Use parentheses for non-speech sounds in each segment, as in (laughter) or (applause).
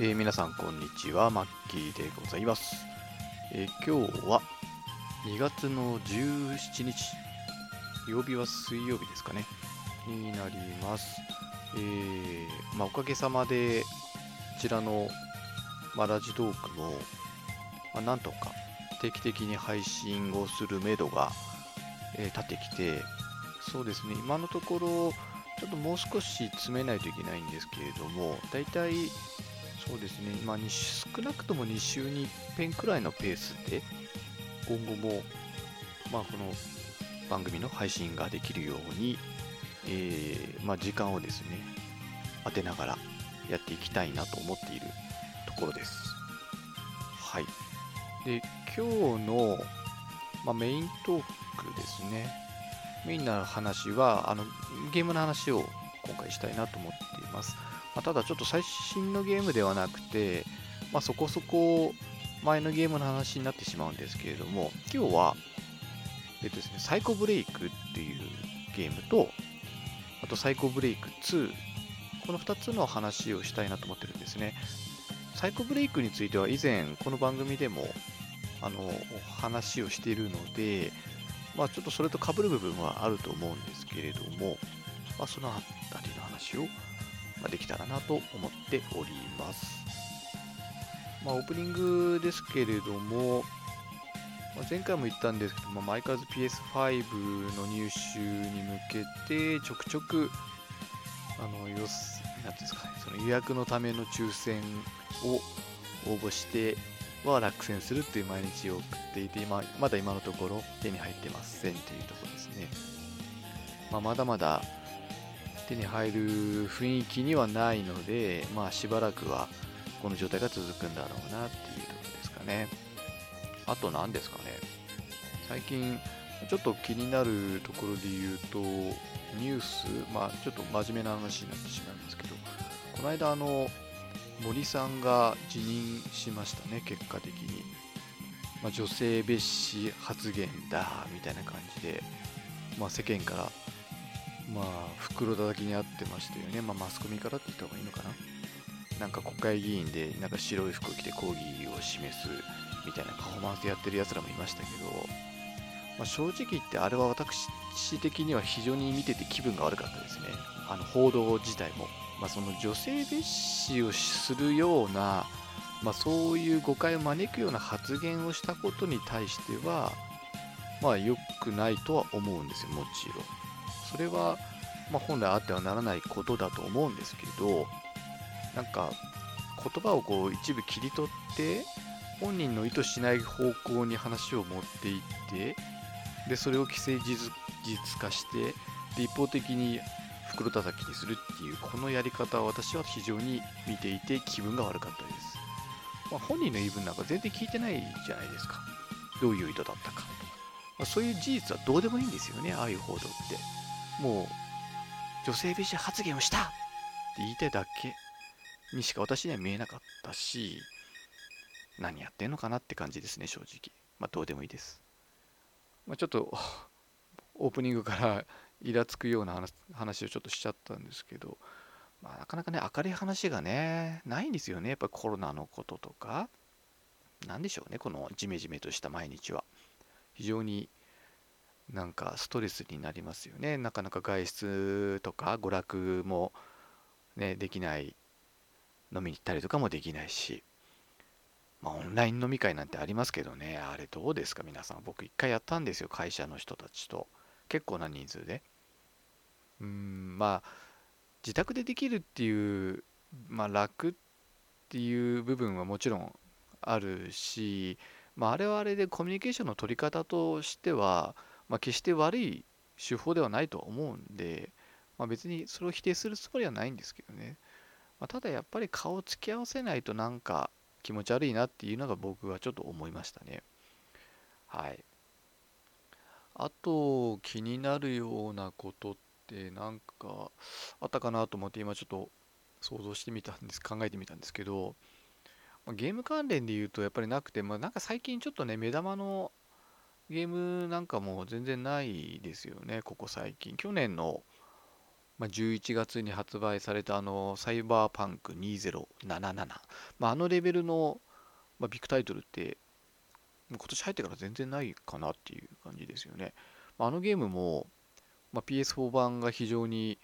えー皆さんこんにちは、マッキーでございます。えー今日は2月の17日、曜日は水曜日ですかね、になります。えーまあ、おかげさまで、こちらの、まあ、ラジトークも、まあ、なんとか定期的に配信をするめどが、え立ってきて、そうですね、今のところ、ちょっともう少し詰めないといけないんですけれども、大体、そうですね、まあ、少なくとも2週に1遍くらいのペースで、今後も、まあ、この番組の配信ができるように、えーまあ、時間をですね、当てながらやっていきたいなと思っているところです。はい。で、今日の、まあ、メイントークですね。メインな話は、あの、ゲームの話を今回したいなと思っています。まあ、ただちょっと最新のゲームではなくて、まあ、そこそこ前のゲームの話になってしまうんですけれども、今日は、えっとですね、サイコブレイクっていうゲームと、あとサイコブレイク2、この2つの話をしたいなと思ってるんですね。サイコブレイクについては以前、この番組でもあの話をしているので、まあ、ちょっとそれと被る部分はあると思うんですけれども、まあ、そのあたりの話を、ま、できたらなと思っております。まあ、オープニングですけれども、まあ、前回も言ったんですけども、まあ、相変わらず PS5 の入手に向けて、ちょくちょく、あの、よす、なんですかね、その予約のための抽選を応募しては落選するっていう毎日を送っていて、今まだ今のところ手に入ってませんというところですね。まあ、まだまだ手に入る雰囲気にはないので、まあ、しばらくはこの状態が続くんだろうなっていうところですかね。あと何ですかね。最近ちょっと気になるところで言うと、ニュース、まあちょっと真面目な話になってしまうんですけど、この間あの、森さんが辞任しましたね、結果的に。まあ、女性蔑視発言だ、みたいな感じで、まあ、世間から、まあ、袋叩きにあってましたよね。まあ、マスコミからって言った方がいいのかな。なんか国会議員で、なんか白い服を着て抗議を示すみたいなパフォーマンスやってる奴らもいましたけど、まあ、正直言ってあれは私的には非常に見てて気分が悪かったですね。あの報道自体も。まあ、その女性蔑視をするような、まあ、そういう誤解を招くような発言をしたことに対しては、まあ、良くないとは思うんですよ、もちろん。それは、まあ、本来あってはならないことだと思うんですけど、なんか、言葉をこう一部切り取って、本人の意図しない方向に話を持っていって、で、それを既成事実化して、で、一方的に袋叩きにするっていうこのやり方は私は非常に見ていて気分が悪かったです。まあ、本人の言い分なんか全然聞いてないじゃないですか。どういう意図だったかとか。まあ、そういう事実はどうでもいいんですよね、ああいう報道って。もう、女性蔑視発言をしたって言いたいだけにしか私には見えなかったし、何やってんのかなって感じですね、正直。まあ、どうでもいいです。まあ、ちょっと、オープニングからイラつくような話話をちょっとしちゃったんですけど、まあ、なかなかね、明るい話がね、ないんですよね。やっぱコロナのこととか、なんでしょうね、このジメジメとした毎日は。非常になんかストレスになりますよね。なかなか外出とか娯楽もね、できない、飲みに行ったりとかもできないし、まあ、オンライン飲み会なんてありますけどね、あれどうですか、皆さん。僕一回やったんですよ、会社の人たちと。結構な人数で。うん、まあ、自宅でできるっていう、まあ、楽っていう部分はもちろんあるし、まあ、あれはあれでコミュニケーションの取り方としては、まあ、決して悪い手法ではないとは思うんで、まあ、別にそれを否定するつもりはないんですけどね。まあ、ただやっぱり顔を突き合わせないとなんか気持ち悪いなっていうのが僕はちょっと思いましたね。はい。あと気になるようなことってなんかあったかなと思って今ちょっと想像してみたんです考えてみたんですけどゲーム関連で言うとやっぱりなくて、まあ、なんか最近ちょっとね目玉のゲームなんかも全然ないですよねここ最近去年のまあ、11月に発売されたあのサイバーパンク2077、まあ、あのレベルの、まあ、ビッグタイトルって今年入ってから全然ないかなっていう感じですよね。まあ、あのゲームも、まあ、PS4 版が非常に、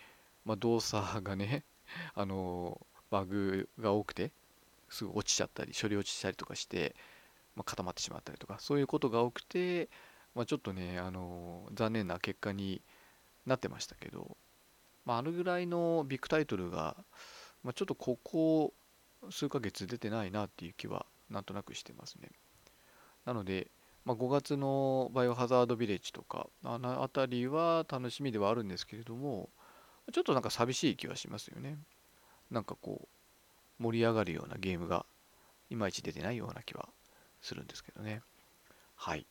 まあ、動作がね、あのバグが多くてすぐ落ちちゃったり処理落ちしたりとかして、まあ、固まってしまったりとかそういうことが多くて、まあ、ちょっとね、あの残念な結果になってましたけど、まあ、あるぐらいのビッグタイトルが、まあ、ちょっとここ数ヶ月出てないなっていう気はなんとなくしてますね。なので、まあ、5月のバイオハザードビレッジとか、あの辺りは楽しみではあるんですけれども、ちょっとなんか寂しい気はしますよね。なんかこう、盛り上がるようなゲームがいまいち出てないような気はするんですけどね。はい。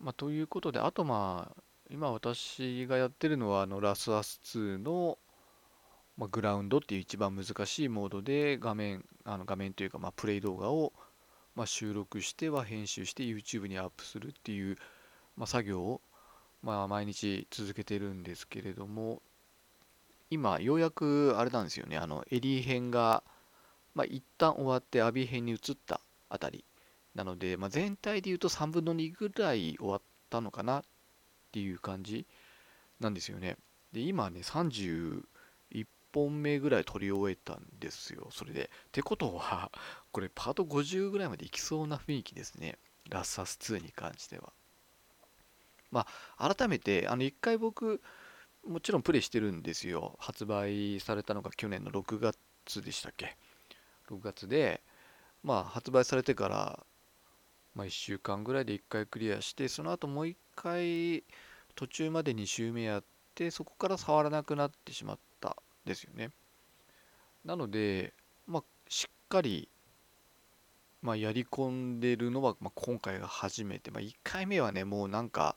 まあ、ということで、あとまあ、今私がやってるのは、あの、ラスアス2の、まあ、グラウンドっていう一番難しいモードで画面、あの画面というか、まあ、プレイ動画をまあ、収録しては編集して YouTube にアップするっていう、まあ、作業を、まあ、毎日続けてるんですけれども今ようやくあれなんですよねあのエリー編が、まあ、一旦終わってアビー編に移ったあたりなので、まあ、全体で言うと3分の2ぐらい終わったのかなっていう感じなんですよねで今ね31本目ぐらい撮り終えたんですよそれでってことはこれパート50ぐらいまでいきそうな雰囲気ですね。ラッサス2に関しては。まあ、改めて、あの、一回僕、もちろんプレイしてるんですよ。発売されたのが去年の6月でしたっけ。6月で、まあ、発売されてから、まあ、1週間ぐらいで1回クリアして、その後もう1回、途中まで2周目やって、そこから触らなくなってしまったですよね。なので、まあ、しっかりまあ、やり込んでるのは、まあ、今回が初めて、まあ、1回目はねもうなんか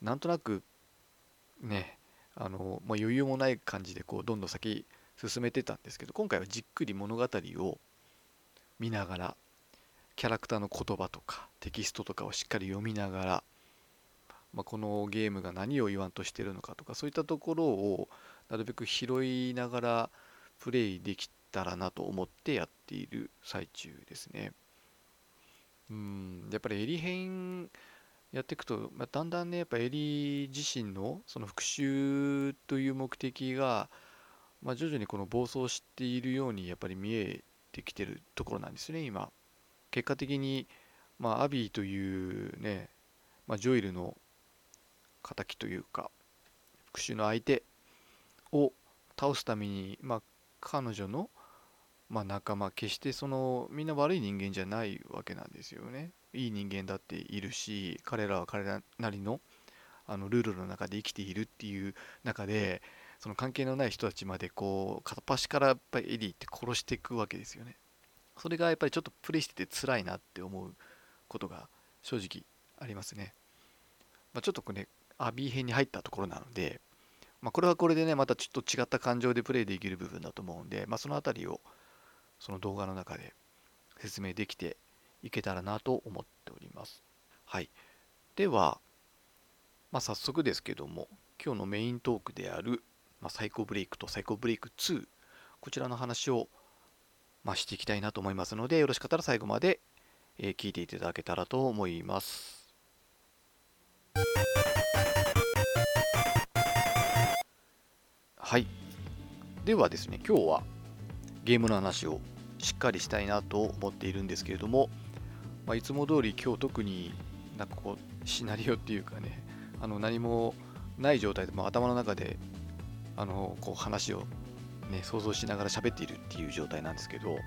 なんとなくねあの、まあ、余裕もない感じでこうどんどん先進めてたんですけど今回はじっくり物語を見ながらキャラクターの言葉とかテキストとかをしっかり読みながら、まあ、このゲームが何を言わんとしてるのかとかそういったところをなるべく拾いながらプレイできたらなと思ってやっている最中ですね。うん、やっぱりエリ編やっていくと、まあ、だんだんね、やっぱエリ自身のその復讐という目的が、まあ、徐々にこの暴走しているようにやっぱり見えてきてるところなんですね、今。結果的に、まあ、アビーというね、まあ、ジョイルの敵というか、復讐の相手を倒すために、まあ、彼女のまあ、仲間決してそのみんな悪い人間じゃないわけなんですよね。いい人間だっているし彼らは彼らなりのあのルールの中で生きているっていう中でその関係のない人たちまでこう片っ端からやっぱりエリーって殺していくわけですよね。それがやっぱりちょっとプレイしてて辛いなって思うことが正直ありますね、まあ、ちょっとこれ、ね、アビー編に入ったところなので、まあ、これはこれでねまたちょっと違った感情でプレイできる部分だと思うんで、まあ、その辺りをその動画の中で説明できていけたらなと思っております。はい。では、まあ、早速ですけども、今日のメイントークである、まあ、サイコブレイクとサイコブレイク2、こちらの話を、まあ、していきたいなと思いますので、よろしかったら最後まで、えー、聞いていただけたらと思います。はい。ではですね、今日はゲームの話をしっかりしたいなと思っているんですけれども、まあ、いつも通り今日特になんかこうシナリオっていうかねあの何もない状態で、も頭の中であのこう話を、ね、想像しながら喋っているっていう状態なんですけど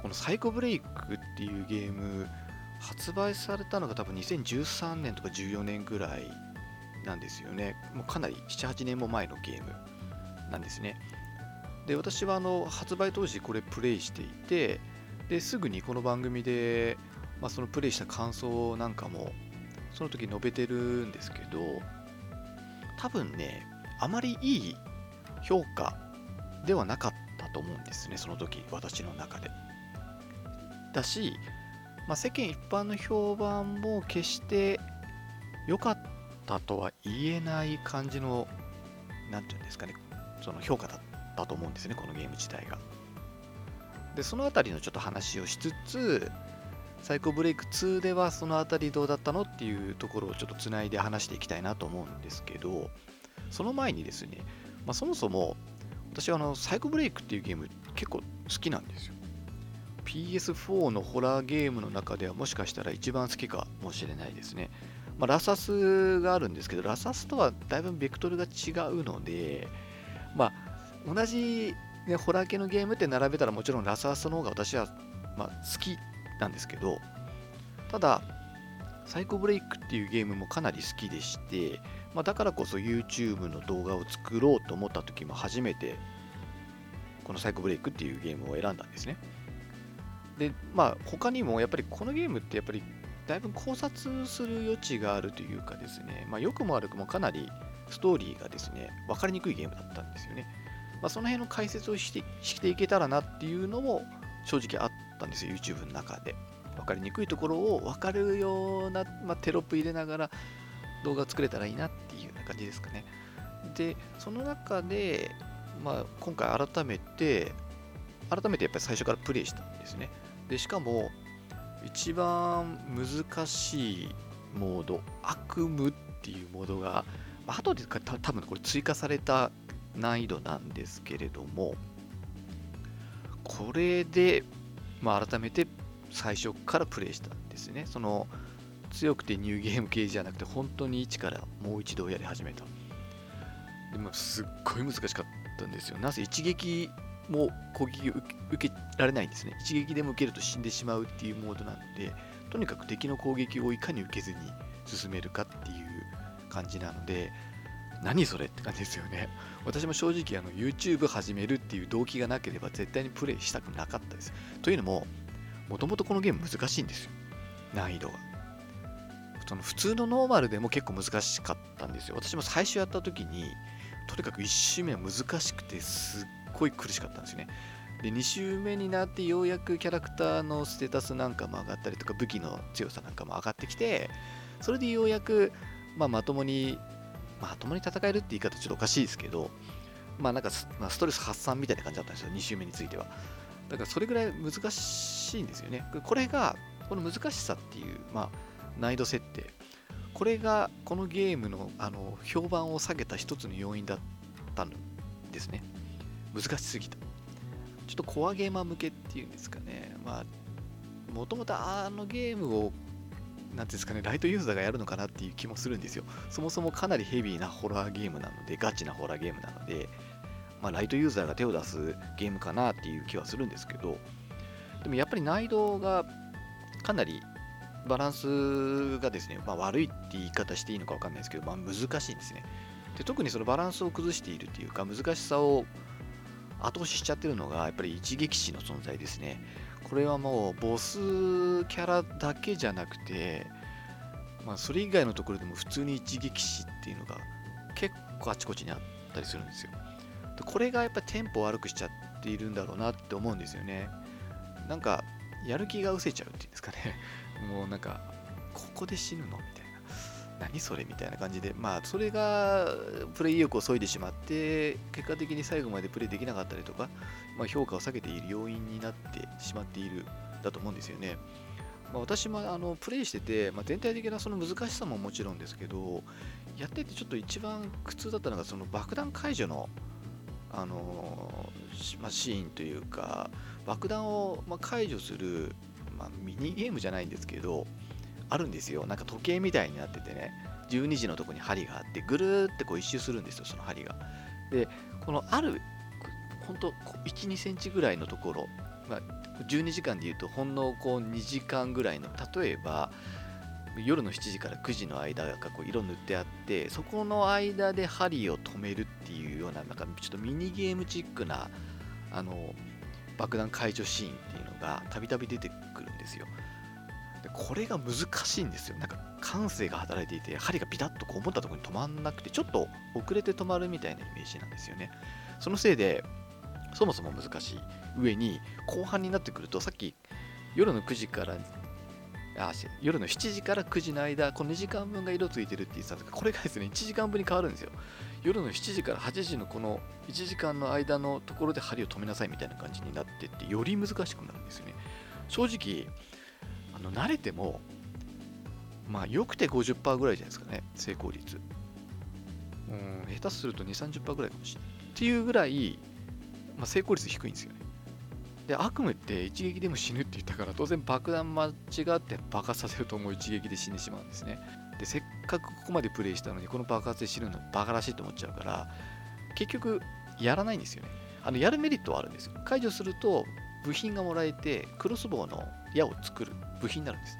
このサイコブレイクっていうゲーム発売されたのが多分2013年とか14年ぐらいなんですよね。もうかなり78年も前のゲームなんですね。で私はあの発売当時これプレイしていてですぐにこの番組で、まあ、そのプレイした感想なんかもその時述べてるんですけど多分ねあまりいい評価ではなかったと思うんですねその時私の中で。だし、まあ、世間一般の評判も決して良かったとは言えない感じの何て言うんですかねその評価だったと思うんですねこのゲーム自体が。でそのあたりのちょっと話をしつつサイコブレイク2ではそのあたりどうだったのっていうところをちょっとつないで話していきたいなと思うんですけどその前にですね、まあ、そもそも私はあのサイコブレイクっていうゲーム結構好きなんですよ PS4 のホラーゲームの中ではもしかしたら一番好きかもしれないですね。まあ、ラサスがあるんですけど、ラサスとはだいぶベクトルが違うので、まあ、同じ、ね、ホラー系のゲームって並べたらもちろんラサスの方が私は、まあ、好きなんですけど、ただ、サイコブレイクっていうゲームもかなり好きでして、まあ、だからこそ YouTube の動画を作ろうと思った時も初めてこのサイコブレイクっていうゲームを選んだんですね。で、まあ、他にもやっぱりこのゲームってやっぱりだいぶ考察する余地があるというかですね、まあ、良くも悪くもかなりストーリーがですね、分かりにくいゲームだったんですよね。まあ、その辺の解説をしてしていけたらなっていうのも正直あったんですよ、YouTube の中で。分かりにくいところを分かるような、まあ、テロップ入れながら動画作れたらいいなっていうような感じですかね。で、その中で、まあ、今回改めて、改めてやっぱり最初からプレイしたんですね。でしかも一番難しいモード悪夢っていうモードがまあ後でた多分これ追加された難易度なんですけれどもこれで、まあ、改めて最初からプレイしたんですねその強くてニューゲーム系じゃなくて本当に一からもう一度やり始めたでもすっごい難しかったんですよなぜ一撃も攻撃を受けられないんですね。一撃でも受けると死んでしまうっていうモードなので、とにかく敵の攻撃をいかに受けずに進めるかっていう感じなので、何それって感じですよね。私も正直あの YouTube 始めるっていう動機がなければ絶対にプレイしたくなかったです。というのも、もともとこのゲーム難しいんですよ。難易度が。その普通のノーマルでも結構難しかったんですよ。私も最初やった時に、とにかく1周目は難しくてすっごい苦しかったんですよね。で2周目になってようやくキャラクターのステータスなんかも上がったりとか武器の強さなんかも上がってきてそれでようやく、まあ、まともにまともに戦えるって言い方ちょっとおかしいですけどまあなんかス,、まあ、ストレス発散みたいな感じだったんですよ2周目についてはだからそれぐらい難しいんですよねこれがこの難しさっていう、まあ、難易度設定これがこのゲームのあの評判を下げた一つの要因だったんですね難しすぎた。ちょっとコアゲーマー向けっていうんですかね。まあ、もともとあのゲームを、なんていうんですかね、ライトユーザーがやるのかなっていう気もするんですよ。そもそもかなりヘビーなホラーゲームなので、ガチなホラーゲームなので、まあ、ライトユーザーが手を出すゲームかなっていう気はするんですけど、でもやっぱり難易度がかなりバランスがですね、まあ、悪いって言い方していいのか分かんないですけど、まあ、難しいんですね。で特にそのバランスを崩しているというか難しさを後押ししちゃってるのがやっぱり一撃死の存在ですね。これはもうボスキャラだけじゃなくて、まあ、それ以外のところでも普通に一撃死っていうのが結構あちこちにあったりするんですよ。でこれがやっぱテンポ悪くしちゃっているんだろうなって思うんですよね。なんかやる気が失せちゃうっていうんですかね。もうなんかここで死ぬの？みたいな。何それ？みたいな感じで、まあ、それがプレイ意欲を削いでしまって、結果的に最後までプレイできなかったりとか、まあ、評価を下げている要因になってしまっているだと思うんですよね。まあ、私もあのプレイしてて、まあ、全体的なその難しさももちろんですけど、やっててちょっと一番苦痛だったのが、その爆弾解除の、あのま、シーンというか、爆弾をま解除する、まあ、ミニゲームじゃないんですけど、あるんですよ。なんか時計みたいになっててね、12時のとこに針があって、ぐるーってこう一周するんですよ、その針が。で、このある、ほんと1、2センチぐらいのところ、まあ、12時間で言うとほんのこう2時間ぐらいの、例えば、夜の7時から9時の間がこう色塗ってあってそこの間で針を止めるっていうようななんかちょっとミニゲームチックなあの爆弾解除シーンっていうのがたびたび出てですよ。でこれが難しいんですよ。なんか感性が働いていて針がピタッとこう思ったところに止まんなくてちょっと遅れて止まるみたいなイメージなんですよね。そのせいでそもそも難しい上に後半になってくるとさっき夜の9時からあ夜の7時から9時の間この2時間分が色ついてるって言ってたんですがこれがですね1時間分に変わるんですよ。夜の7時から8時のこの1時間の間のところで針を止めなさいみたいな感じになってってより難しくなるんですよね。正直あの慣れてもまあよくて50%ぐらいじゃないですかね成功率。うん下手すると230%ぐらいかもしれない。っていうぐらい、まあ、成功率低いんですよね。で悪夢って一撃でも死ぬって言ったから当然爆弾間違って爆発させるともう一撃で死んでしまうんですね。でせっかくここまでプレイしたのにこの爆発で死ぬのバカらしいと思っちゃうから結局やらないんですよね。あのやるメリットはあるんですよ。解除すると部品がもらえてクロスボウの矢を作る部品になるんです。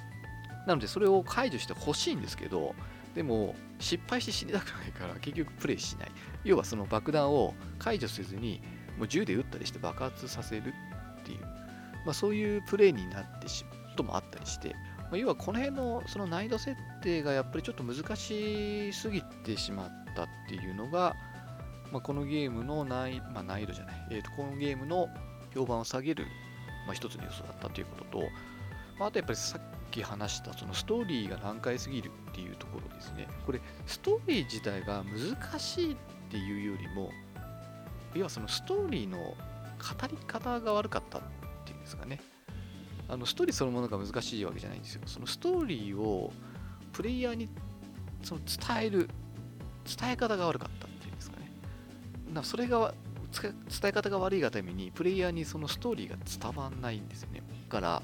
なのでそれを解除してほしいんですけどでも失敗して死にたくないから結局プレイしない。要はその爆弾を解除せずにもう銃で撃ったりして爆発させるっていう、まあ、そういうプレイになってしまうこともあったりして、ま、要はこの辺のその難易度設定がやっぱりちょっと難しすぎてしまったっていうのが、まあ、このゲームの難,、まあ、難易度じゃない、えー、とこのゲームの評判を下げる、まあ、一つの要素だったということと、まあ、あとやっぱりさっき話したそのストーリーが難解すぎるっていうところですね。これストーリー自体が難しいっていうよりも要はそのストーリーの語り方が悪かったっていうんですかね。あのストーリーそのものが難しいわけじゃないんですよ。そのストーリーをプレイヤーにその伝える伝え方が悪かったっていうんですかね。なそれが伝え方が悪いがためにプレイヤーにそのストーリーが伝わんないんですよね。だから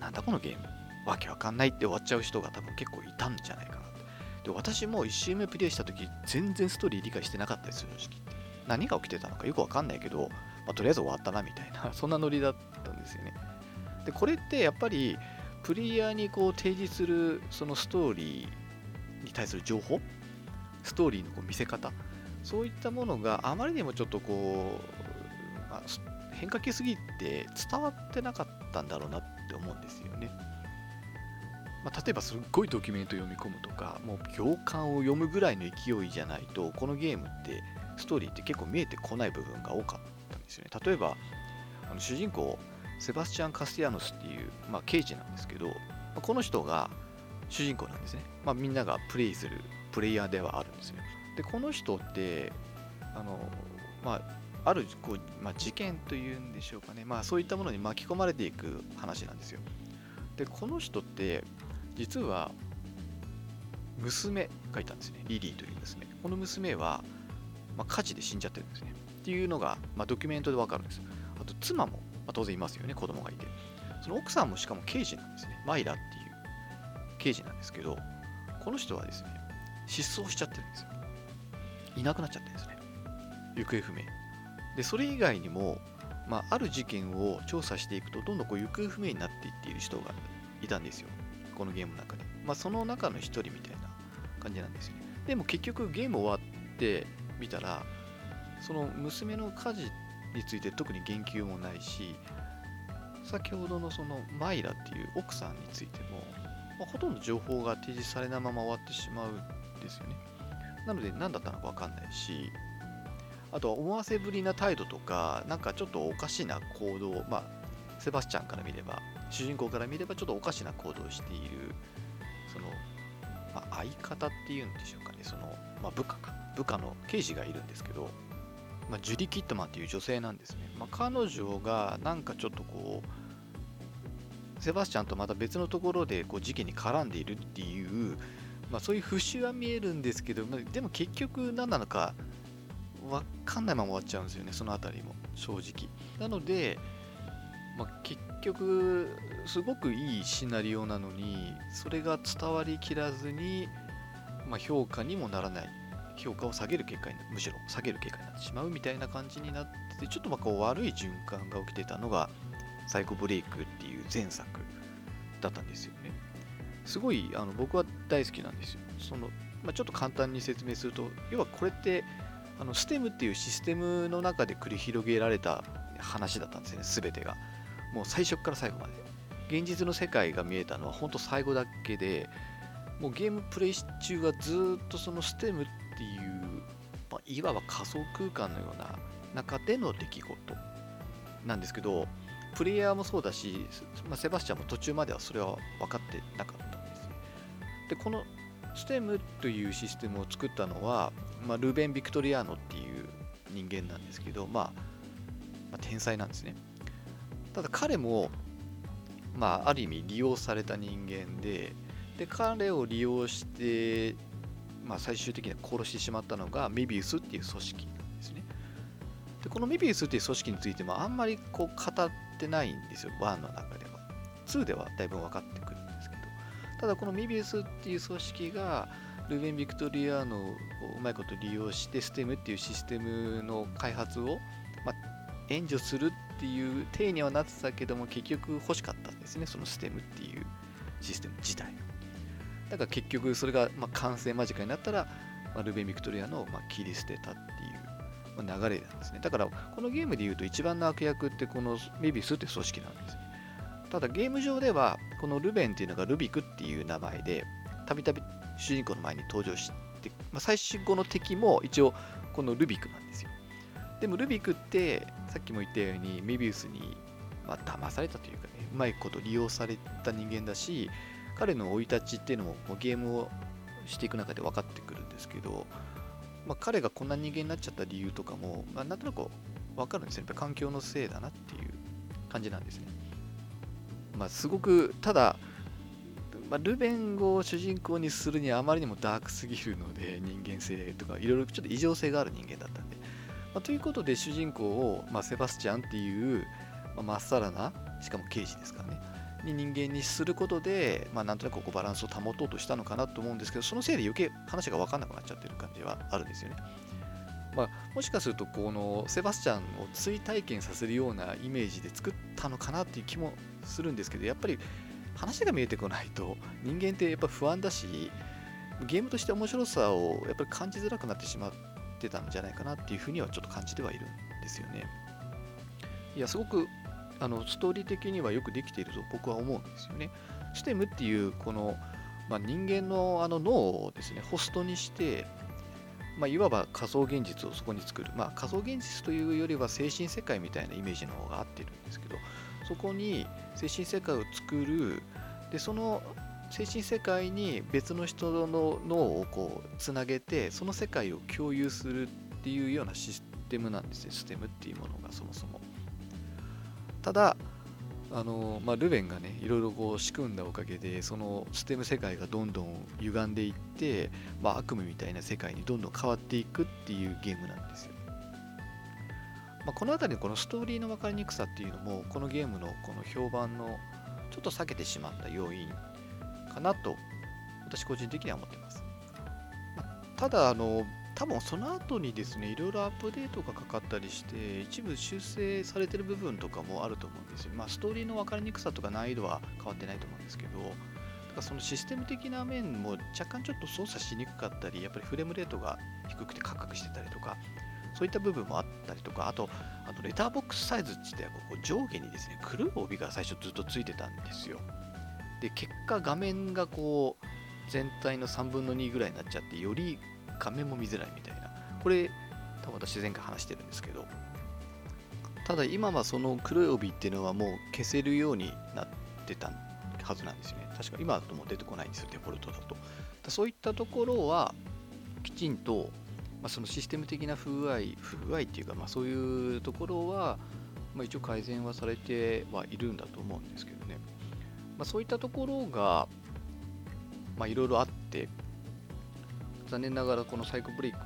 なんだこのゲームわけわかんないって終わっちゃう人が多分結構いたんじゃないかなって。で、私も1周目プレイした時全然ストーリー理解してなかったですよ、正直。何が起きてたのかよくわかんないけど、まあ、とりあえず終わったなみたいな、(laughs) そんなノリだったんですよね。で、これってやっぱり、プレイヤーにこう提示するそのストーリーに対する情報、ストーリーのこう見せ方、そういったものがあまりにもちょっとこう、まあ、変化球すぎて伝わってなかったんだろうなって思うんですよね。まあ、例えばすっごいドキュメント読み込むとかもう行間を読むぐらいの勢いじゃないとこのゲームってストーリーって結構見えてこない部分が多かったんですよね。例えばあの主人公セバスチャン・カスティアノスっていう、まあ、刑事なんですけど、まあ、この人が主人公なんですね、まあ、みんながプレイするプレイヤーではあるんですよでこの人ってあのまああるこう、まあ、事件というんでしょうかね、まあ、そういったものに巻き込まれていく話なんですよ。でこの人って実は娘がいたんですね。リリーという娘。この娘は、まあ、火事で死んじゃってるんですね。っていうのが、まあ、ドキュメントでわかるんです。あと妻も、まあ、当然いますよね。子供がいて。その奥さんもしかも刑事なんですね。マイラっていう刑事なんですけどこの人はですね失踪しちゃってるんですよ。いなくなっちゃってるんですね行方不明でそれ以外にも、まあ、ある事件を調査していくとどんどんこう行方不明になっていっている人がいたんですよこのゲームの中で。まあ、その中の一人みたいな感じなんですよね。でも結局ゲーム終わってみたら、その娘の家事について特に言及もないし、先ほどのそのマイラっていう奥さんについても、まあ、ほとんど情報が提示されないまま終わってしまうんですよね。なので何だったのかわかんないし、あとは思わせぶりな態度とか、なんかちょっとおかしな行動、まあ、セバスチャンから見れば主人公から見ればちょっとおかしな行動をしているその、まあ、相方っていうんでしょうかね。その、まあ、部下か。部下の刑事がいるんですけど、まあ、ジュディ・キットマンっていう女性なんですね、まあ、彼女がなんかちょっとこうセバスチャンとまた別のところでこう事件に絡んでいるっていう、まあ、そういう節は見えるんですけど、まあ、でも結局何なのか分かんないまま終わっちゃうんですよねその辺りも正直。なのでまあ、結局すごくいいシナリオなのにそれが伝わりきらずに、まあ、評価にもならない。評価を下げる結果にむしろ下げる結果になってしまうみたいな感じになっててちょっとまこう悪い循環が起きてたのがサイコブレイクっていう前作だったんですよね。すごいあの僕は大好きなんですよ。その、まあ、ちょっと簡単に説明すると要はこれってあのステムっていうシステムの中で繰り広げられた話だったんですね全てが。もう最初から最後まで。現実の世界が見えたのは本当最後だけでもうゲームプレイ中はずっとそのステムっていう、まあ、いわば仮想空間のような中での出来事なんですけどプレイヤーもそうだし、まあ、セバスチャンも途中まではそれは分かってなか。で、この STEM というシステムを作ったのは、まあ、ルーベン・ビクトリアーノっていう人間なんですけど、まあ、まあ、天才なんですね。ただ彼も、まあ、ある意味利用された人間で、で彼を利用して、まあ、最終的には殺してしまったのがメビウスっていう組織なんですね。でこのメビウスっていう組織についてもあんまりこう語ってないんですよ、1の中では。2ではだいぶ分かって、ただこのメビウスっていう組織がルーベン・ビクトリアのうまいこと利用して STEM っていうシステムの開発を、ま、援助するっていう体にはなってたけども結局欲しかったんですねその STEM っていうシステム自体だから結局それがま完成間近になったら、まあ、ルベン・ビクトリアのま切り捨てたっていうま流れなんですね。だからこのゲームで言うと一番の悪役ってこのメビウスって組織なんですただゲーム上ではこのルベンっていうのがルビクっていう名前でたびたび主人公の前に登場して、まあ、最終後の敵も一応このルビクなんですよでもルビクってさっきも言ったようにメビウスにまあ騙されたというかねうまいこと利用された人間だし彼の生い立ちっていうのももうゲームをしていく中で分かってくるんですけど、まあ、彼がこんな人間になっちゃった理由とかも、まあ、なんとなく分かるんですよやっぱ環境のせいだなっていう感じなんですね。まあ、すごくただ、まあ、ルベンを主人公にするにはあまりにもダークすぎるので人間性とかいろいろちょっと異常性がある人間だったんで、まあ、ということで主人公を、まあ、セバスチャンっていうまっさらなしかも刑事ですからねに人間にすることで、まあ、なんとなくこうバランスを保とうとしたのかなと思うんですけどそのせいで余計話が分かんなくなっちゃってる感じはあるんですよね。まあ、もしかするとこのセバスチャンを追体験させるようなイメージで作ったのかなっていう気もするんですけどやっぱり話が見えてこないと人間ってやっぱ不安だしゲームとして面白さをやっぱり感じづらくなってしまってたんじゃないかなっていうふうにはちょっと感じてはいるんですよね。いやすごくあのストーリー的にはよくできていると僕は思うんですよね。ステムっていうこの、まあ、人間のあの脳をですねホストにして、まあ、いわば仮想現実をそこに作る、まあ、仮想現実というよりは精神世界みたいなイメージの方が合ってるんですけどそこに精神世界を作る。でその精神世界に別の人の脳をこうつなげてその世界を共有するっていうようなシステムなんですね。ステムっていうものがそもそも。ただあの、まあ、ルベンがねいろいろこう仕組んだおかげでそのステム世界がどんどん歪んでいって、まあ、悪夢みたいな世界にどんどん変わっていくっていうゲームなんですよ。まあ、この辺りのこのストーリーの分かりにくさっていうのもこのゲームのこの評判のちょっと避けてしまった要因かなと私個人的には思ってます。まあ、ただあの多分その後にですね、いろいろアップデートがかかったりして、一部修正されてる部分とかもあると思うんですよ。まあ、ストーリーの分かりにくさとか難易度は変わってないと思うんですけど、だかそのシステム的な面も若干ちょっと操作しにくかったり、やっぱりフレームレートが低くてカクカクしてたりとか、そういった部分もあったりとか、あと、あのレターボックスサイズって言ってこう上下にですね、黒い帯が最初ずっとついてたんですよ。で、結果画面がこう、全体の3分の2ぐらいになっちゃって、より画面も見づらいみたいな。これ、多分私前回話してるんですけど、ただ今はその黒い帯っていうのはもう消せるようになってたはずなんですよね。確か今だともう出てこないんですよ、デフォルトだと。そういったところは、きちんと、まあ、そのシステム的な不具合、不具合っていうか、まあ、そういうところは、まあ、一応改善はされてはいるんだと思うんですけどね。まあ、そういったところが、いろいろあって、残念ながらこのサイコブレイク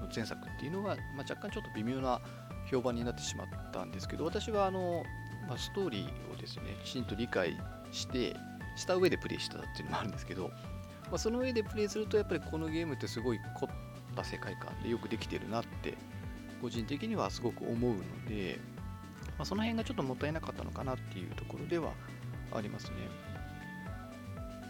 の前作っていうのは、まあ、若干ちょっと微妙な評判になってしまったんですけど私はあの、まあ、ストーリーをですねきちんと理解してした上でプレイしたっていうのもあるんですけど、まあ、その上でプレイするとやっぱりこのゲームってすごい凝った世界観でよくできてるなって個人的にはすごく思うので、まあ、その辺がちょっともったいなかったのかなっていうところではありますね。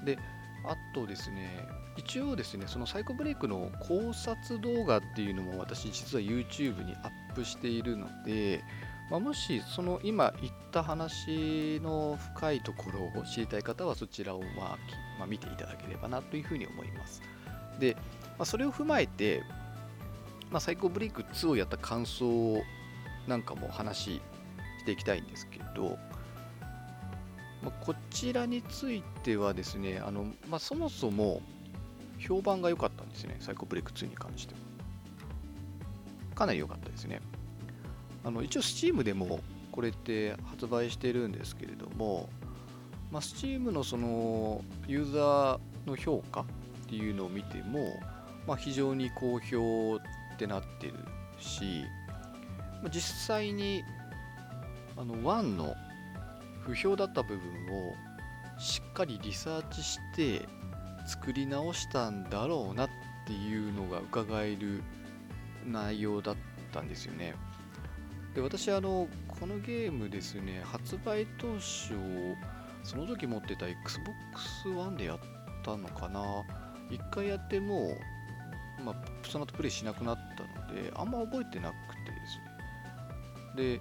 で、あとですね、一応ですね、そのサイコブレイクの考察動画っていうのも私実は YouTube にアップしているので、まあ、もしその今言った話の深いところを知りたい方はそちらをまあ、ま、見ていただければなというふうに思います。で、まあ、それを踏まえて、まあ、サイコブレイク2をやった感想なんかも話していきたいんですけど、まあ、こちらについてはですね、あのまあ、そもそも評判が良かったんですね、サイコブレイク2に関しては。かなり良かったですね。あの一応 Steam でもこれって発売してるんですけれども、まあ、Steam のそのユーザーの評価っていうのを見ても、まあ、非常に好評ってなってるし、ま、実際にあの1の不評だった部分をしっかりリサーチして作り直したんだろうなっていうのが伺える内容だったんですよね。で私あのこのゲームですね発売当初その時持ってた Xbox One でやったのかな一回やってもまあ、その後プレイしなくなったのであんま覚えてなくてですねで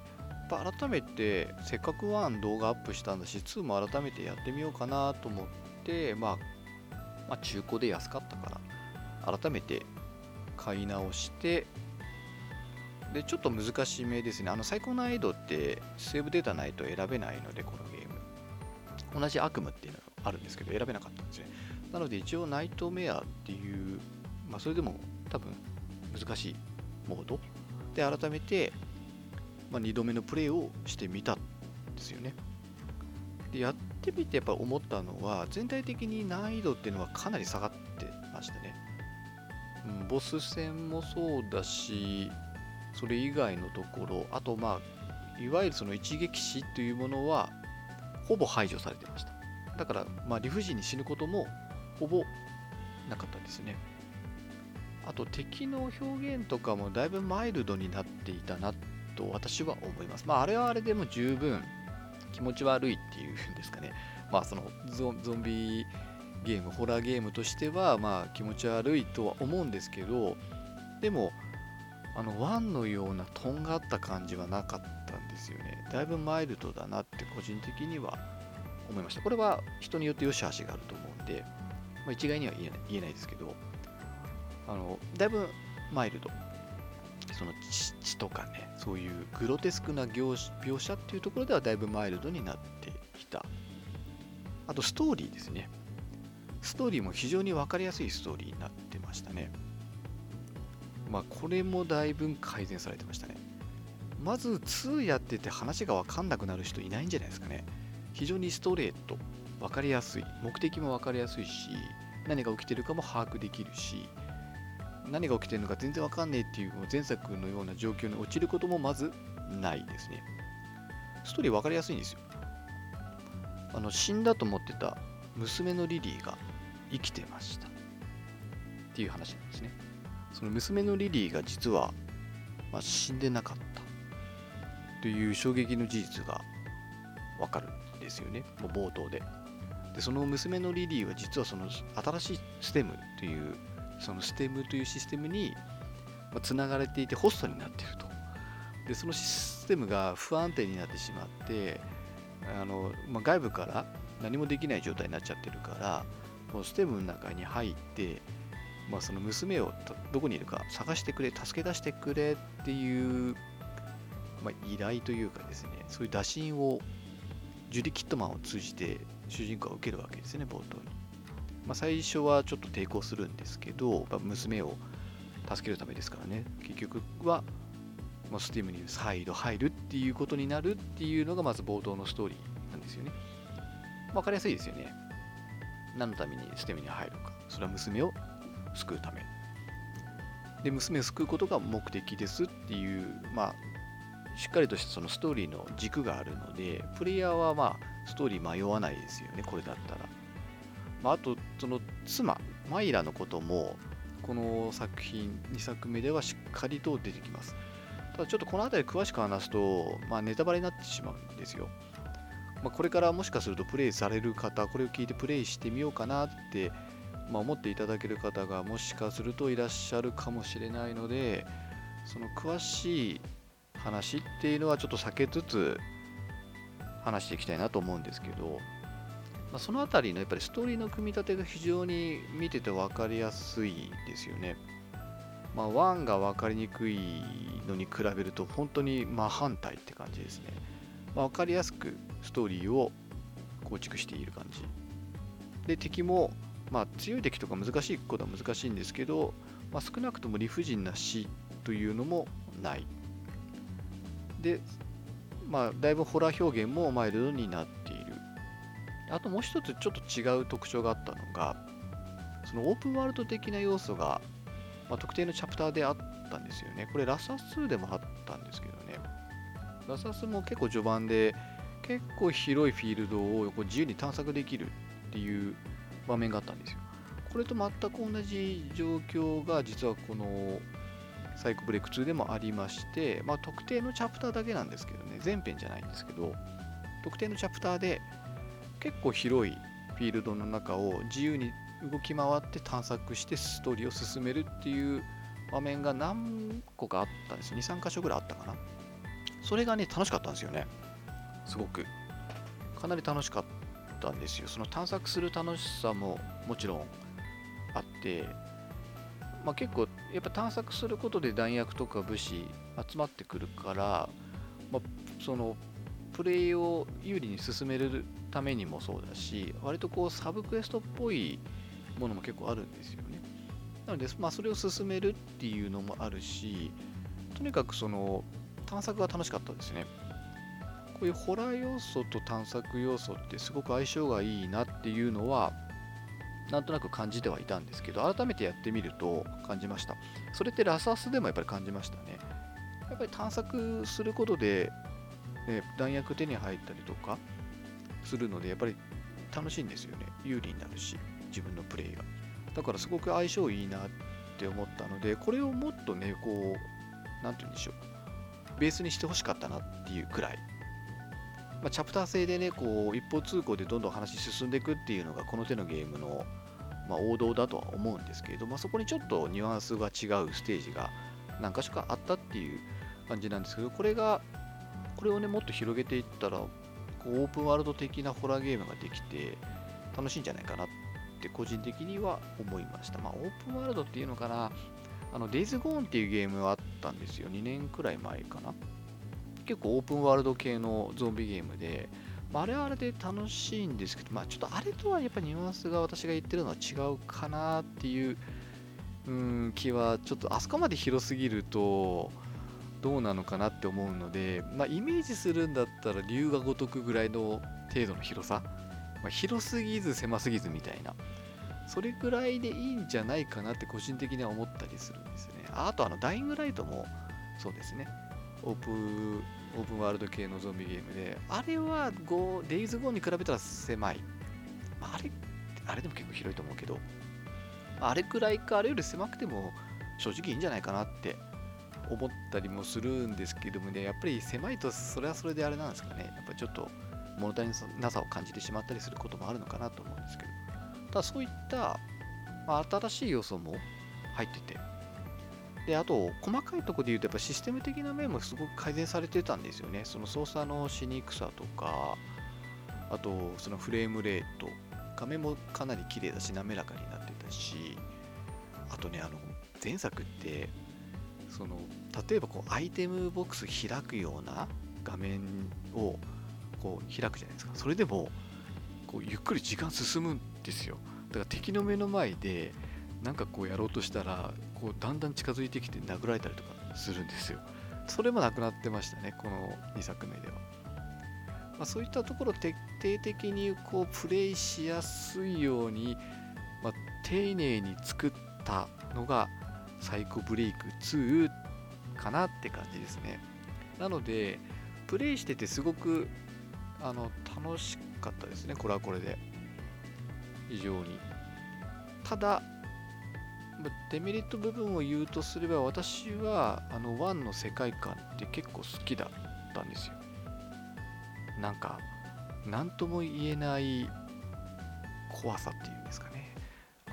ぱ改めてせっかく1動画アップしたんだし2も改めてやってみようかなと思って、まあ、まあ中古で安かったから改めて買い直してでちょっと難しめですね。あの最高難易度ってセーブデータないと選べないのでこのゲーム。同じ悪夢っていうのがあるんですけど選べなかったんですね。なので一応ナイトメアっていうまあそれでも多分難しいモード。で改めて、まあ、2度目のプレイをしてみたんですよね。でやってみてやっぱ思ったのは全体的に難易度っていうのはかなり下がってましたね、うん、ボス戦もそうだしそれ以外のところあとまあいわゆるその一撃死というものはほぼ排除されてました。だからまあ理不尽に死ぬこともほぼなかったですね。あと敵の表現とかもだいぶマイルドになっていたなっと私は思いますまああれはあれでも十分気持ち悪いっていうんですかね (laughs) まあそのゾンビゲームホラーゲームとしてはまあ気持ち悪いとは思うんですけどでもあの1のようなとんがった感じはなかったんですよね。だいぶマイルドだなって個人的には思いました。これは人によって良し悪しがあると思うんで、まあ、一概には言えない言えないですけど、あのだいぶマイルド。その血とかね、そういうグロテスクな描写っていうところではだいぶマイルドになってきた。あとストーリーですね。ストーリーも非常に分かりやすいストーリーになってましたね。まあ、これもだいぶ改善されてましたね。まず2やってて話が分かんなくなる人いないんじゃないですかね。非常にストレート、分かりやすい、目的も分かりやすいし、何が起きてるかも把握できるし、何が起きてるのか全然分かんねえっていう前作のような状況に陥ることもまずないですね。ストーリー分かりやすいんですよ。あの死んだと思ってた娘のリリーが生きてました。っていう話なんですね。その娘のリリーが実は、まあ、死んでなかったという衝撃の事実がわかるんですよね、もう冒頭で。で、その娘のリリーは実はその新しいステムという、そのステムというシステムにつながれていてホストになっていると。で、そのシステムが不安定になってしまって、あのまあ、外部から何もできない状態になっちゃってるから、もうステムの中に入って、まあ、その娘をどこにいるか探してくれ助け出してくれっていう、まあ、依頼というかですねそういう打診をジュディ・キットマンを通じて主人公は受けるわけですね冒頭に、まあ、最初はちょっと抵抗するんですけど、まあ、娘を助けるためですからね。結局は、まあ、スティムに再度入るっていうことになるっていうのがまず冒頭のストーリーなんですよね。わかりやすいですよね。何のためにステムに入るのか。それは娘を救うため。で娘を救うことが目的ですっていうまあしっかりとしたそのストーリーの軸があるのでプレイヤーはまあストーリー迷わないですよね。これだったら、まあ、あとその妻マイラのこともこの作品2作目ではしっかりと出てきます。ただちょっとこの辺り詳しく話すと、まあ、ネタバレになってしまうんですよ、まあ、これからもしかするとプレイされる方これを聞いてプレイしてみようかなってまあ、思っていただける方がもしかするといらっしゃるかもしれないのでその詳しい話っていうのはちょっと避けつつ話していきたいなと思うんですけど、まあ、その辺りのやっぱりストーリーの組み立てが非常に見てて分かりやすいですよね。まあ、1が分かりにくいのに比べると本当に真反対って感じですね。まあ、分かりやすくストーリーを構築している感じで敵もまあ強い敵とか難しいことは難しいんですけど、まあ、少なくとも理不尽な死というのもないでまあだいぶホラー表現もマイルドになっあともう一つちょっと違う特徴があったのがそのオープンワールド的な要素が、まあ、特定のチャプターであったんですよね。これラサスでもあったんですけどね。ラサスも結構序盤で結構広いフィールドをこう自由に探索できるっていう場面があったんですよ。これと全く同じ状況が実はこのサイコブレイク2でもありまして、まあ、特定のチャプターだけなんですけどね、全編じゃないんですけど、特定のチャプターで結構広いフィールドの中を自由に動き回って探索してストーリーを進めるっていう場面が何個かあったんですよ。2、3箇所ぐらいあったかな。それがね、楽しかったんですよね。すごく。かなり楽しかったんですよ。その探索する楽しさももちろんあって、まあ、結構やっぱ探索することで弾薬とか物資集まってくるから、まあ、そのプレイを有利に進めるためにもそうだし割とこうサブクエストっぽいものも結構あるんですよね。なので、まあ、それを進めるっていうのもあるしとにかくその探索が楽しかったですね。こういうホラー要素と探索要素ってすごく相性がいいなっていうのはなんとなく感じてはいたんですけど改めてやってみると感じました。それってラサスでもやっぱり感じましたね。やっぱり探索することで、ね、弾薬手に入ったりとかするのでやっぱり楽しいんですよね。有利になるし自分のプレイが。だからすごく相性いいなって思ったのでこれをもっとねこう何て言うんでしょう。ベースにしてほしかったなっていうくらい。まあ、チャプター制でねこう一方通行でどんどん話進んでいくっていうのがこの手のゲームの、まあ、王道だとは思うんですけれども、そこにちょっとニュアンスが違うステージが何か所かあったっていう感じなんですけどこれがこれをねもっと広げていったらこうオープンワールド的なホラーゲームができて楽しいんじゃないかなって個人的には思いました。まあオープンワールドっていうのかな。あの Days Gone っていうゲームはあったんですよ。2年くらい前かな。結構オープンワールド系のゾンビゲームで、まあ、あれはあれで楽しいんですけど、まあ、ちょっとあれとはやっぱニュアンスが私が言ってるのは違うかなっていううん気はちょっとあそこまで広すぎるとどうなのかなって思うので、まあ、イメージするんだったら龍が如くぐらいの程度の広さ、まあ、広すぎず狭すぎずみたいな。それぐらいでいいんじゃないかなって個人的には思ったりするんですよね。あとあのダイイングライトもそうですね。オープンオープンワールド系のゾンビゲームで、あれは Go、Days Gone に比べたら狭い。あれ、あれでも結構広いと思うけど、あれくらいか、あれより狭くても正直いいんじゃないかなって思ったりもするんですけどもね、やっぱり狭いとそれはそれであれなんですかね、やっぱちょっと物足りなさを感じてしまったりすることもあるのかなと思うんですけど、ただそういった、まあ、新しい要素も入ってて、で、あと、細かいところで言うと、やっぱシステム的な面もすごく改善されてたんですよね。その操作のしにくさとか、あと、そのフレームレート、画面もかなり綺麗だし、滑らかになってたし、あとね、あの、前作って、その、例えばこう、アイテムボックス開くような画面を、こう、開くじゃないですか。それでも、こう、ゆっくり時間進むんですよ。だから敵の目の前で、なんかこうやろうとしたらこうだんだん近づいてきて殴られたりとかするんですよそれもなくなってましたねこの2作目では、まあ、そういったところ徹底的にこうプレイしやすいように、まあ、丁寧に作ったのがサイコブレイク2かなって感じですね。なのでプレイしててすごくあの楽しかったですね。これはこれで。非常に。ただデメリット部分を言うとすれば私はあの1の世界観って結構好きだったんですよ。なんか何とも言えない怖さっていうんですかね。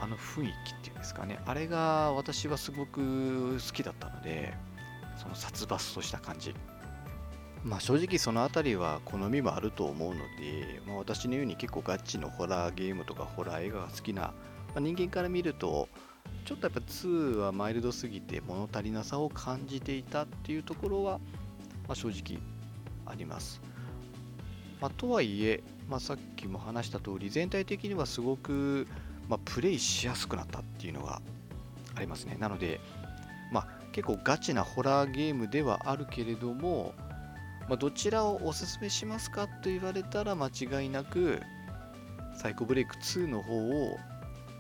あの雰囲気ってですかねあれが私はすごく好きだったのでその殺伐とした感じまあ正直その辺りは好みもあると思うので、まあ、私のように結構ガチのホラーゲームとかホラー映画が好きな、まあ、人間から見るとちょっとやっぱ2はマイルドすぎて物足りなさを感じていたっていうところは、まあ、正直あります。まあ、とはいえ、まあ、さっきも話した通り全体的にはすごく、まあ、プレイしやすくなったっていうのがありますねなので、まあ、結構ガチなホラーゲームではあるけれども、まあ、どちらをおすすめしますかと言われたら間違いなくサイコブレイク2の方を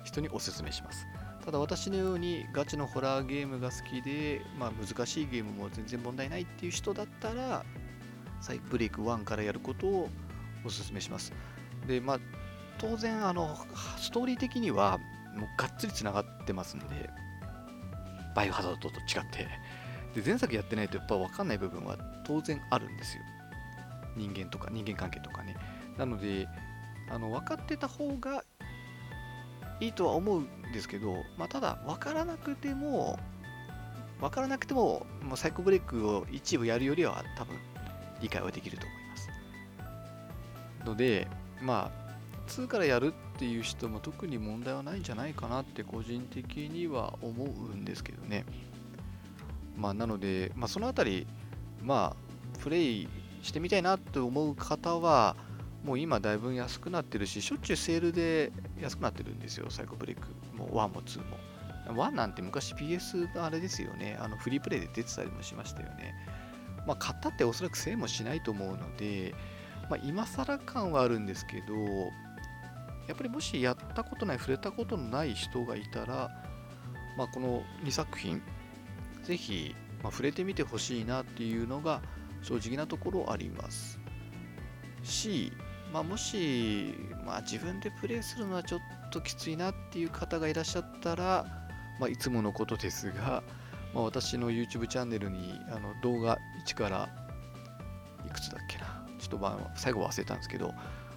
人におすすめしますただ私のようにガチのホラーゲームが好きで、まあ、難しいゲームも全然問題ないっていう人だったらサイクブレイク1からやることをお勧めします。で、まあ、当然、あの、ストーリー的には、もうがっつりつながってますんで、バイオハザードと違って。で、前作やってないとやっぱ分かんない部分は当然あるんですよ。人間とか、人間関係とかね。なので、あの分かってた方がいいとは思うんですけど、まあ、ただ分からなくても分からなくても、もうサイコブレイクを一部やるよりは多分理解はできると思います。ので、まあ、2からやるっていう人も特に問題はないんじゃないかなって個人的には思うんですけどね。まあ、なので、まあ、そのあたり、まあ、プレイしてみたいなって思う方は、もう今だいぶ安くなってるし、しょっちゅうセールで安くなってるんですよ、サイコブレイク。もう1も2も。1なんて昔 PS のあれですよね、あのフリープレイで出てたりもしましたよね。まあ、買ったっておそらく1000円もしないと思うので、まあ、今更感はあるんですけど、やっぱりもしやったことない、触れたことのない人がいたら、まあ、この2作品、ぜひ、まあ、触れてみてほしいなっていうのが正直なところあります。し、まあ、もし、まあ、自分でプレイするのはちょっときついなっていう方がいらっしゃったら、まあ、いつものことですが、まあ、私の YouTube チャンネルにあの動画1からいくつだっけなちょっとまあ最後忘れたんですけど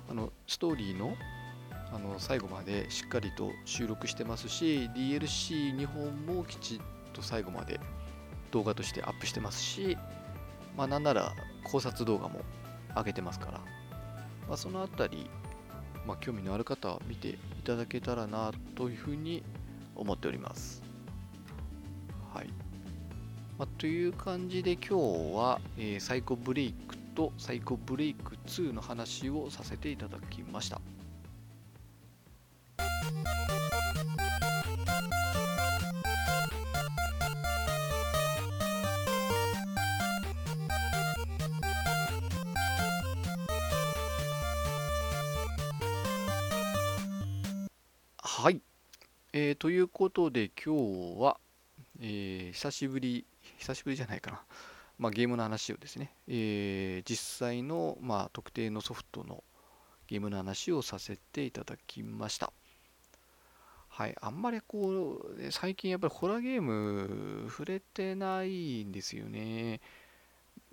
あのストーリーのあの最後までしっかりと収録してますし DLC2 本もきちっと最後まで動画としてアップしてますしまあなんなら考察動画も上げてますから、まあ、そのあたり、まあ、興味のある方は見ていただけたらなというふうに思っておりますはい。まあ、という感じで今日は、えー、サイコブレイクとサイコブレイク2の話をさせていただきました。ことで今日は、えー、久しぶり久しぶりじゃないかな、まあ、ゲームの話をですね、えー、実際の、まあ、特定のソフトのゲームの話をさせていただきました。はい、あんまりこう、最近やっぱりホラーゲーム触れてないんですよね。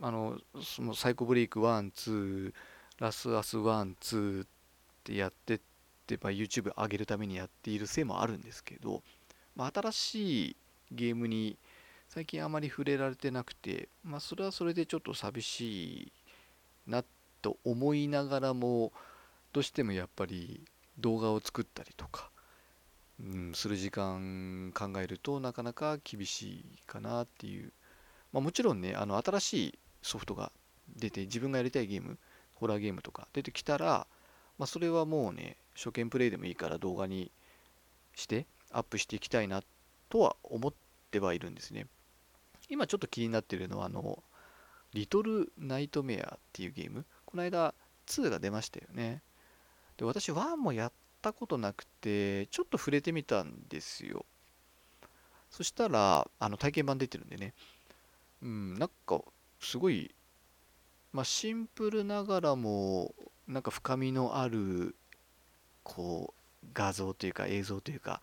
あの、そのサイコブレイク1、2、ラスアス1、2ってやってて、まあ、YouTube 上げるためにやっているせいもあるんですけど、まあ、新しいゲームに最近あまり触れられてなくて、まあ、それはそれでちょっと寂しいなと思いながらもどうしてもやっぱり動画を作ったりとか、うん、する時間考えるとなかなか厳しいかなっていう、まあ、もちろんねあの新しいソフトが出て自分がやりたいゲームホラーゲームとか出てきたら、まあ、それはもうね初見プレイでもいいから動画にしてアップしていきたいなとは思ってはいるんですね。今ちょっと気になってるのは、あの、リトルナイトメアっていうゲーム。この間2が出ましたよね。で、私1もやったことなくて、ちょっと触れてみたんですよ。そしたら、あの、体験版出てるんでね。うん、なんか、すごい、まあ、シンプルながらも、なんか深みのある、こう、画像というか映像というか、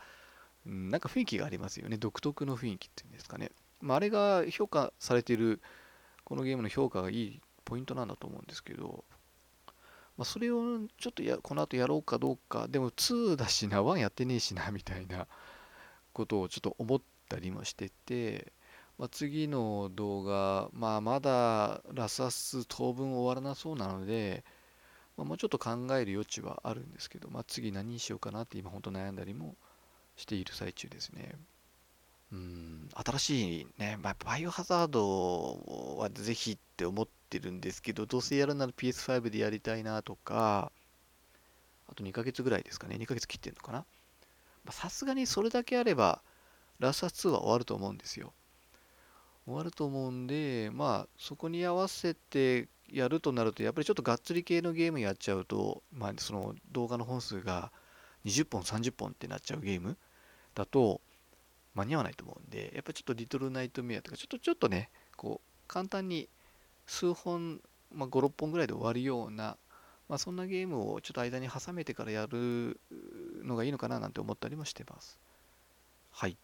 うん、なんか雰囲気がありますよね。独特の雰囲気っていうんですかね。まあ、あれが評価されているこのゲームの評価がいいポイントなんだと思うんですけど、まあ、それをちょっとやこの後やろうかどうかでも2だしな1やってねえしな (laughs) みたいなことをちょっと思ったりもしてて、まあ、次の動画、まあ、まだラスアス当分終わらなそうなので、まあ、もうちょっと考える余地はあるんですけど、まあ、次何にしようかなって今本当悩んだりもしている最中ですね。うん、新しいね、まあ、バイオハザードはぜひって思ってるんですけど、どうせやるなら PS5 でやりたいなとか、あと2ヶ月ぐらいですかね、2ヶ月切ってんのかな。さすがにそれだけあれば、ラスタ2は終わると思うんですよ。終わると思うんで、まあ、そこに合わせてやるとなると、やっぱりちょっとがっつり系のゲームやっちゃうと、まあ、その動画の本数が20本、30本ってなっちゃうゲームだと、間に合わないと思うんで、やっぱちょっとリトルナイトメアとか、ちょっとちょっとね、こう、簡単に数本、まあ、5、6本ぐらいで終わるような、まあ、そんなゲームをちょっと間に挟めてからやるのがいいのかななんて思ったりもしてます。はい。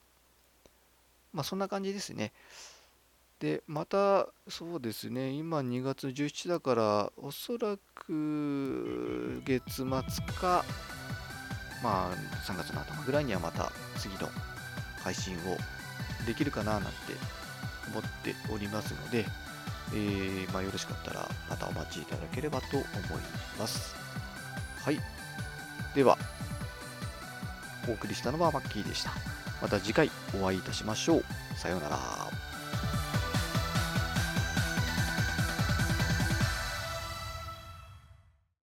まあ、そんな感じですね。で、また、そうですね、今2月17だから、おそらく月末か、まあ、3月の頭ぐらいにはまた次の配信をできるかななんて思っておりますので、えー、まあ、よろしかったらまたお待ちいただければと思います。はい。では、お送りしたのはマッキーでした。また次回お会いいたしましょう。さようなら。